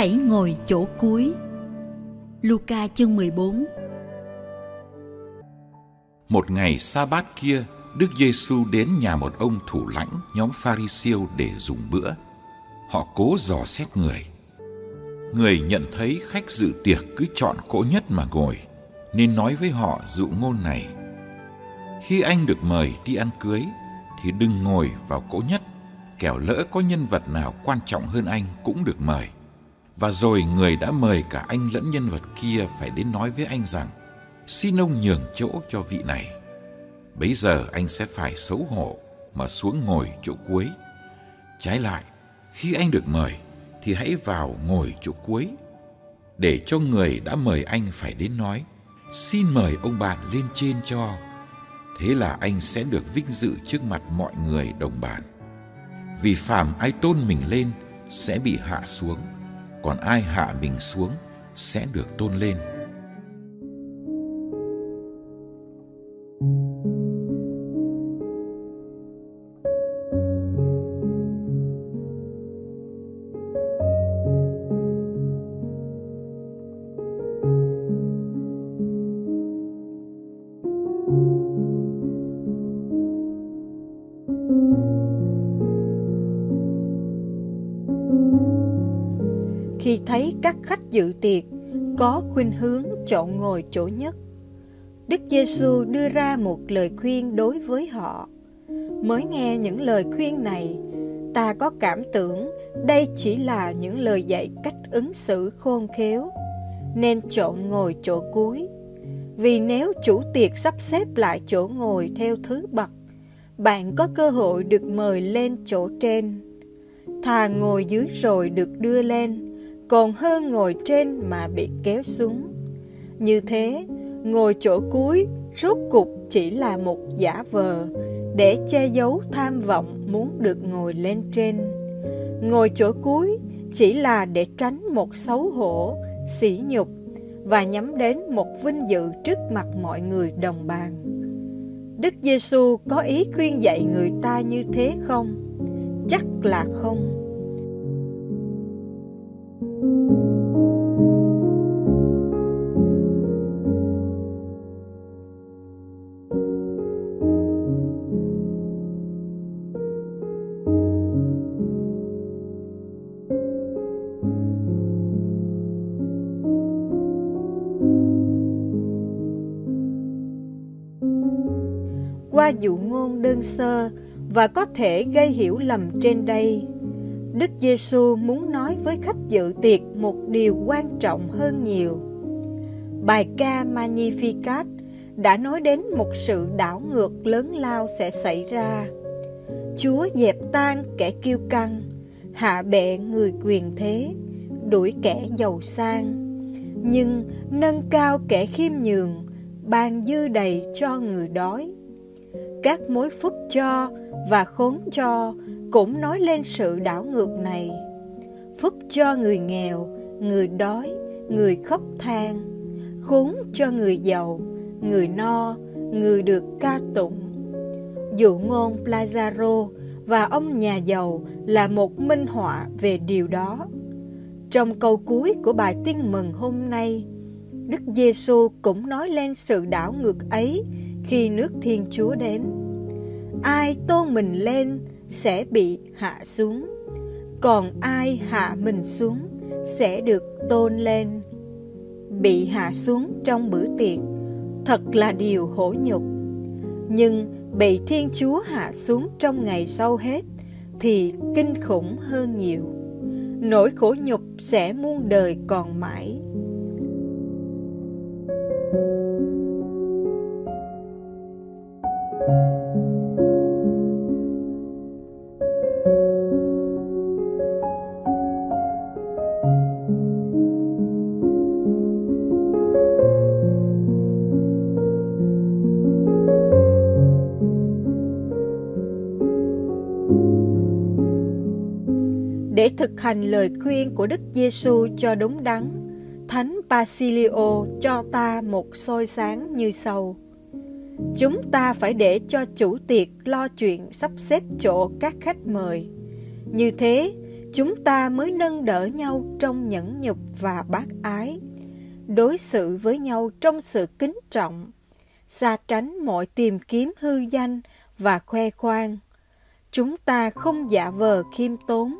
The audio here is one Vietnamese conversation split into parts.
Hãy ngồi chỗ cuối. Luca chương 14 Một ngày sa bát kia, Đức Giêsu đến nhà một ông thủ lãnh nhóm Pharisêu để dùng bữa. Họ cố dò xét người. Người nhận thấy khách dự tiệc cứ chọn cỗ nhất mà ngồi, nên nói với họ dụ ngôn này. Khi anh được mời đi ăn cưới, thì đừng ngồi vào cỗ nhất, kẻo lỡ có nhân vật nào quan trọng hơn anh cũng được mời. Và rồi người đã mời cả anh lẫn nhân vật kia phải đến nói với anh rằng xin ông nhường chỗ cho vị này. Bấy giờ anh sẽ phải xấu hổ mà xuống ngồi chỗ cuối. Trái lại, khi anh được mời thì hãy vào ngồi chỗ cuối để cho người đã mời anh phải đến nói xin mời ông bạn lên trên cho. Thế là anh sẽ được vinh dự trước mặt mọi người đồng bàn. Vì phàm ai tôn mình lên sẽ bị hạ xuống còn ai hạ mình xuống sẽ được tôn lên. Khi thấy các khách dự tiệc có khuynh hướng chọn ngồi chỗ nhất. Đức Giêsu đưa ra một lời khuyên đối với họ. Mới nghe những lời khuyên này, ta có cảm tưởng đây chỉ là những lời dạy cách ứng xử khôn khéo, nên chọn ngồi chỗ cuối. Vì nếu chủ tiệc sắp xếp lại chỗ ngồi theo thứ bậc, bạn có cơ hội được mời lên chỗ trên. Thà ngồi dưới rồi được đưa lên, còn hơn ngồi trên mà bị kéo xuống. Như thế, ngồi chỗ cuối rốt cục chỉ là một giả vờ để che giấu tham vọng muốn được ngồi lên trên. Ngồi chỗ cuối chỉ là để tránh một xấu hổ, sỉ nhục và nhắm đến một vinh dự trước mặt mọi người đồng bàn. Đức Giêsu có ý khuyên dạy người ta như thế không? Chắc là không dụ ngôn đơn sơ và có thể gây hiểu lầm trên đây. Đức Giêsu muốn nói với khách dự tiệc một điều quan trọng hơn nhiều. Bài ca Magnificat đã nói đến một sự đảo ngược lớn lao sẽ xảy ra. Chúa dẹp tan kẻ kiêu căng, hạ bệ người quyền thế, đuổi kẻ giàu sang, nhưng nâng cao kẻ khiêm nhường, ban dư đầy cho người đói các mối phúc cho và khốn cho cũng nói lên sự đảo ngược này. Phúc cho người nghèo, người đói, người khóc than, khốn cho người giàu, người no, người được ca tụng. Dụ ngôn Plazaro và ông nhà giàu là một minh họa về điều đó. Trong câu cuối của bài tin mừng hôm nay, Đức Giêsu cũng nói lên sự đảo ngược ấy khi nước Thiên Chúa đến. Ai tôn mình lên sẽ bị hạ xuống, còn ai hạ mình xuống sẽ được tôn lên. bị hạ xuống trong bữa tiệc thật là điều hổ nhục. Nhưng bị Thiên Chúa hạ xuống trong ngày sau hết thì kinh khủng hơn nhiều. Nỗi khổ nhục sẽ muôn đời còn mãi. Để thực hành lời khuyên của Đức Giêsu cho đúng đắn, Thánh Basilio cho ta một soi sáng như sau. Chúng ta phải để cho chủ tiệc lo chuyện sắp xếp chỗ các khách mời. Như thế, chúng ta mới nâng đỡ nhau trong nhẫn nhục và bác ái, đối xử với nhau trong sự kính trọng, xa tránh mọi tìm kiếm hư danh và khoe khoang. Chúng ta không giả vờ khiêm tốn,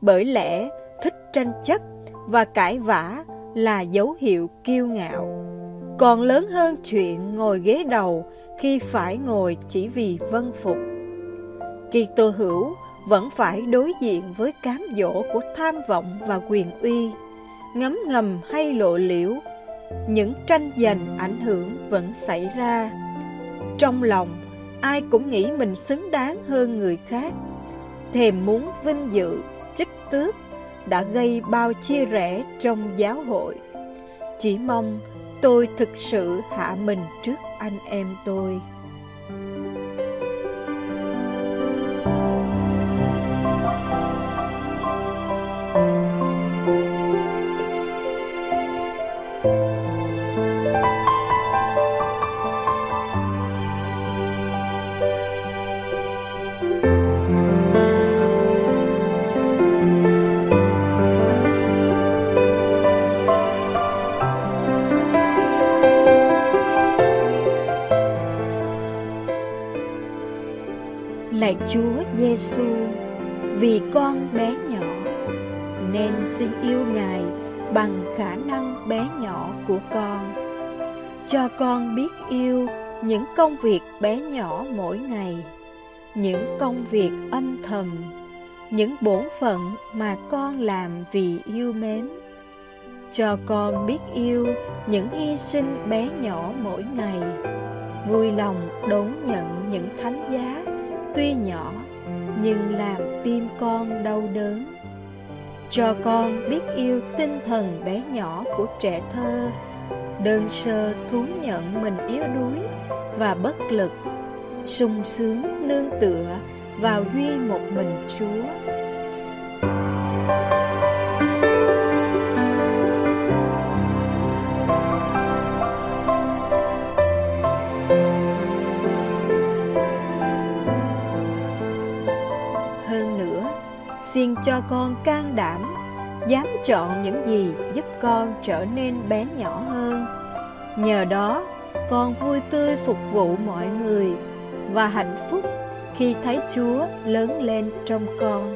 bởi lẽ thích tranh chấp và cãi vã là dấu hiệu kiêu ngạo. Còn lớn hơn chuyện ngồi ghế đầu khi phải ngồi chỉ vì vân phục. Kitô hữu vẫn phải đối diện với cám dỗ của tham vọng và quyền uy, ngấm ngầm hay lộ liễu. Những tranh giành ảnh hưởng vẫn xảy ra. Trong lòng, ai cũng nghĩ mình xứng đáng hơn người khác, thèm muốn vinh dự tước đã gây bao chia rẽ trong giáo hội. Chỉ mong tôi thực sự hạ mình trước anh em tôi. Giêsu, vì con bé nhỏ nên xin yêu Ngài bằng khả năng bé nhỏ của con. Cho con biết yêu những công việc bé nhỏ mỗi ngày, những công việc âm thầm, những bổn phận mà con làm vì yêu mến. Cho con biết yêu những hy sinh bé nhỏ mỗi ngày, vui lòng đón nhận những thánh giá tuy nhỏ nhưng làm tim con đau đớn. Cho con biết yêu tinh thần bé nhỏ của trẻ thơ, đơn sơ thú nhận mình yếu đuối và bất lực, sung sướng nương tựa vào duy một mình chúa. Xin cho con can đảm, dám chọn những gì giúp con trở nên bé nhỏ hơn. Nhờ đó, con vui tươi phục vụ mọi người và hạnh phúc khi thấy chúa lớn lên trong con.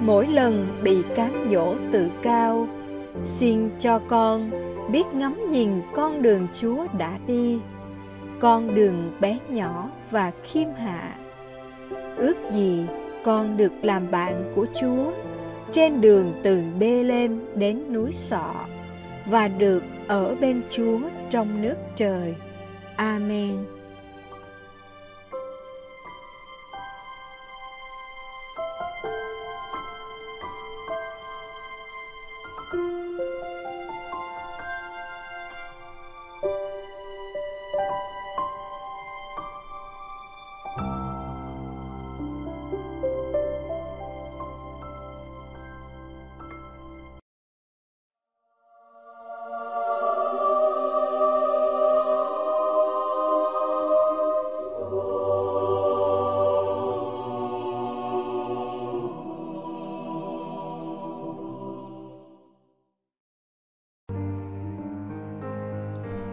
Mỗi lần bị cám dỗ tự cao, xin cho con biết ngắm nhìn con đường chúa đã đi. Con đường bé nhỏ và khiêm hạ. Ước gì con được làm bạn của Chúa, trên đường từ Bê Lêm đến núi Sọ, và được ở bên Chúa trong nước trời. Amen.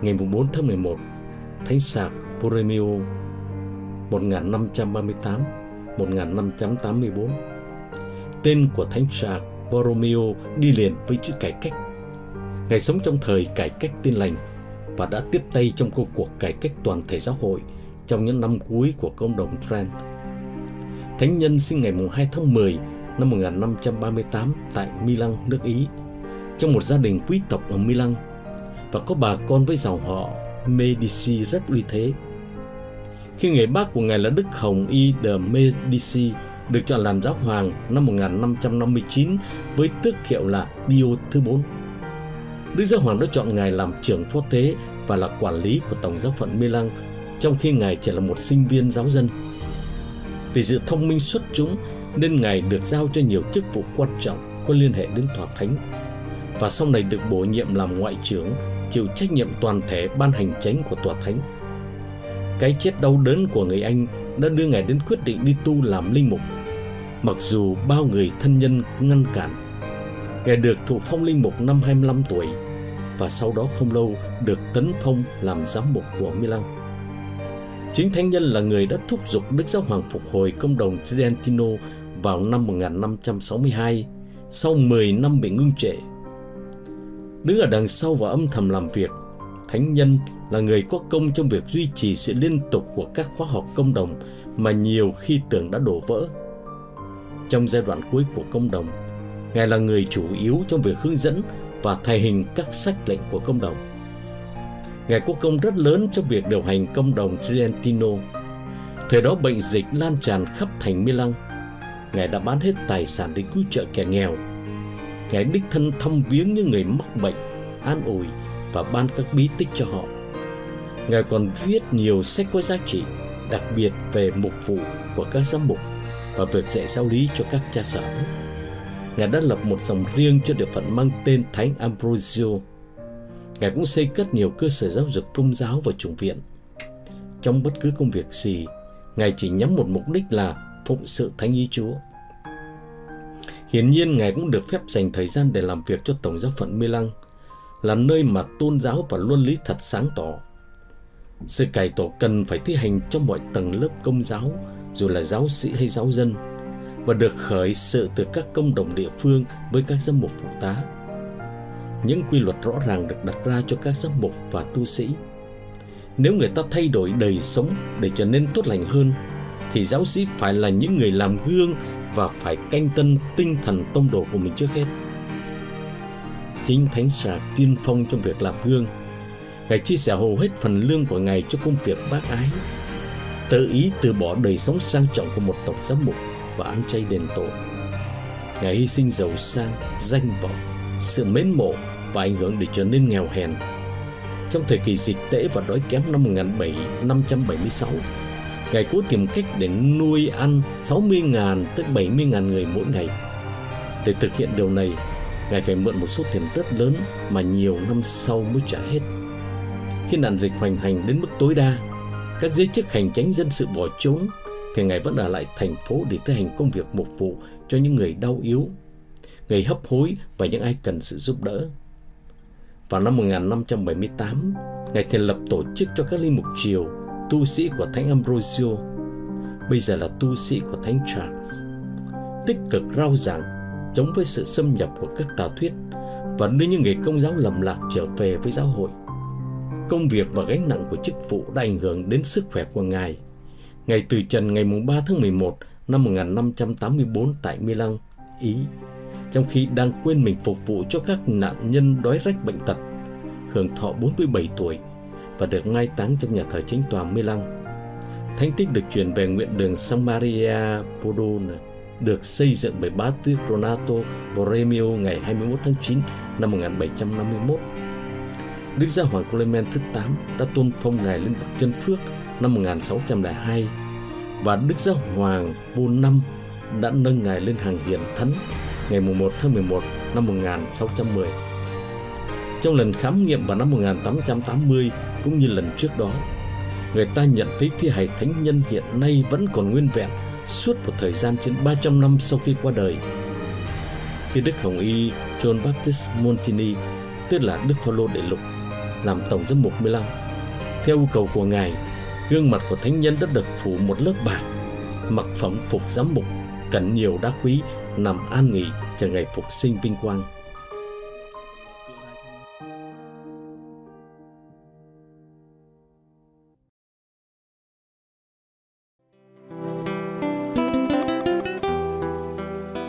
Ngày 4 tháng 11, Thánh Sạc Borromeo 1538-1584. Tên của Thánh Sạc Borromeo đi liền với chữ cải cách. Ngài sống trong thời cải cách tin lành và đã tiếp tay trong công cuộc cải cách toàn thể giáo hội trong những năm cuối của cộng đồng Trent. Thánh nhân sinh ngày 2 tháng 10 năm 1538 tại Milan, nước Ý, trong một gia đình quý tộc ở Milan và có bà con với dòng họ Medici rất uy thế. Khi người bác của ngài là Đức Hồng Y de Medici được chọn làm giáo hoàng năm 1559 với tước hiệu là Pio thứ 4. Đức Giáo Hoàng đã chọn ngài làm trưởng phó tế và là quản lý của Tổng giáo phận Milan, trong khi ngài chỉ là một sinh viên giáo dân. Vì sự thông minh xuất chúng nên ngài được giao cho nhiều chức vụ quan trọng có liên hệ đến tòa thánh và sau này được bổ nhiệm làm ngoại trưởng chịu trách nhiệm toàn thể ban hành chánh của tòa thánh. Cái chết đau đớn của người Anh đã đưa ngài đến quyết định đi tu làm linh mục. Mặc dù bao người thân nhân ngăn cản, ngài được thụ phong linh mục năm 25 tuổi và sau đó không lâu được tấn phong làm giám mục của Milan. Chính thánh nhân là người đã thúc giục Đức Giáo Hoàng phục hồi công đồng Tridentino vào năm 1562 sau 10 năm bị ngưng trệ. Đứng ở đằng sau và âm thầm làm việc, thánh nhân là người có công trong việc duy trì sự liên tục của các khóa học công đồng mà nhiều khi tưởng đã đổ vỡ. Trong giai đoạn cuối của công đồng, Ngài là người chủ yếu trong việc hướng dẫn và thay hình các sách lệnh của công đồng. Ngài có công rất lớn trong việc điều hành công đồng Trentino. Thời đó bệnh dịch lan tràn khắp thành Milan. Ngài đã bán hết tài sản để cứu trợ kẻ nghèo. Ngài đích thân thăm viếng những người mắc bệnh, an ủi và ban các bí tích cho họ. Ngài còn viết nhiều sách có giá trị, đặc biệt về mục vụ của các giám mục và việc dạy giáo lý cho các cha sở. Ngài đã lập một dòng riêng cho địa phận mang tên Thánh Ambrosio. Ngài cũng xây cất nhiều cơ sở giáo dục công giáo và chủng viện. Trong bất cứ công việc gì, Ngài chỉ nhắm một mục đích là phụng sự Thánh ý Chúa. Hiển nhiên Ngài cũng được phép dành thời gian để làm việc cho Tổng giáo phận Milan, là nơi mà tôn giáo và luân lý thật sáng tỏ. Sự cải tổ cần phải thi hành cho mọi tầng lớp công giáo, dù là giáo sĩ hay giáo dân, và được khởi sự từ các công đồng địa phương với các giám mục phụ tá. Những quy luật rõ ràng được đặt ra cho các giám mục và tu sĩ. Nếu người ta thay đổi đời sống để trở nên tốt lành hơn, thì giáo sĩ phải là những người làm gương và phải canh tân tinh thần tông đồ của mình trước hết. Chính Thánh Sạc tiên phong trong việc làm gương. Ngài chia sẻ hầu hết phần lương của Ngài cho công việc bác ái. Tự ý từ bỏ đời sống sang trọng của một tổng giám mục và ăn chay đền tội. Ngài hy sinh giàu sang, danh vọng, sự mến mộ và ảnh hưởng để trở nên nghèo hèn. Trong thời kỳ dịch tễ và đói kém năm 1776, Ngài cố tìm cách để nuôi ăn 60.000 tới 70.000 người mỗi ngày. Để thực hiện điều này, Ngài phải mượn một số tiền rất lớn mà nhiều năm sau mới trả hết. Khi nạn dịch hoành hành đến mức tối đa, các giới chức hành tránh dân sự bỏ trốn thì Ngài vẫn ở lại thành phố để thi hành công việc mục vụ cho những người đau yếu, người hấp hối và những ai cần sự giúp đỡ. Vào năm 1578, Ngài thành lập tổ chức cho các linh mục triều, tu sĩ của Thánh Ambrosio, bây giờ là tu sĩ của Thánh Charles, tích cực rao giảng chống với sự xâm nhập của các tà thuyết và đưa những người công giáo lầm lạc trở về với giáo hội. Công việc và gánh nặng của chức vụ đã ảnh hưởng đến sức khỏe của Ngài – Ngài từ trần ngày 3 tháng 11 năm 1584 tại Milan, Ý, trong khi đang quên mình phục vụ cho các nạn nhân đói rách bệnh tật, hưởng thọ 47 tuổi và được mai táng trong nhà thờ chính tòa Milan. Thánh tích được chuyển về nguyện đường San Maria Podone, được xây dựng bởi bá tước Renato Borromeo ngày 21 tháng 9 năm 1751. Đức Giáo hoàng Clement thứ 8 đã tôn phong ngài lên bậc chân phước năm 1602 và Đức Giáo Hoàng Paul V đã nâng ngài lên hàng hiển thánh ngày 1 tháng 11 năm 1610. Trong lần khám nghiệm vào năm 1880 cũng như lần trước đó, người ta nhận thấy thi hài thánh nhân hiện nay vẫn còn nguyên vẹn suốt một thời gian trên 300 năm sau khi qua đời. Khi Đức Hồng Y John Baptist Montini, tức là Đức Phaolô Đệ Lục, làm tổng giám mục Milan, theo yêu cầu của ngài, Gương mặt của thánh nhân đã được phủ một lớp bạc Mặc phẩm phục giám mục Cẩn nhiều đá quý Nằm an nghỉ chờ ngày phục sinh vinh quang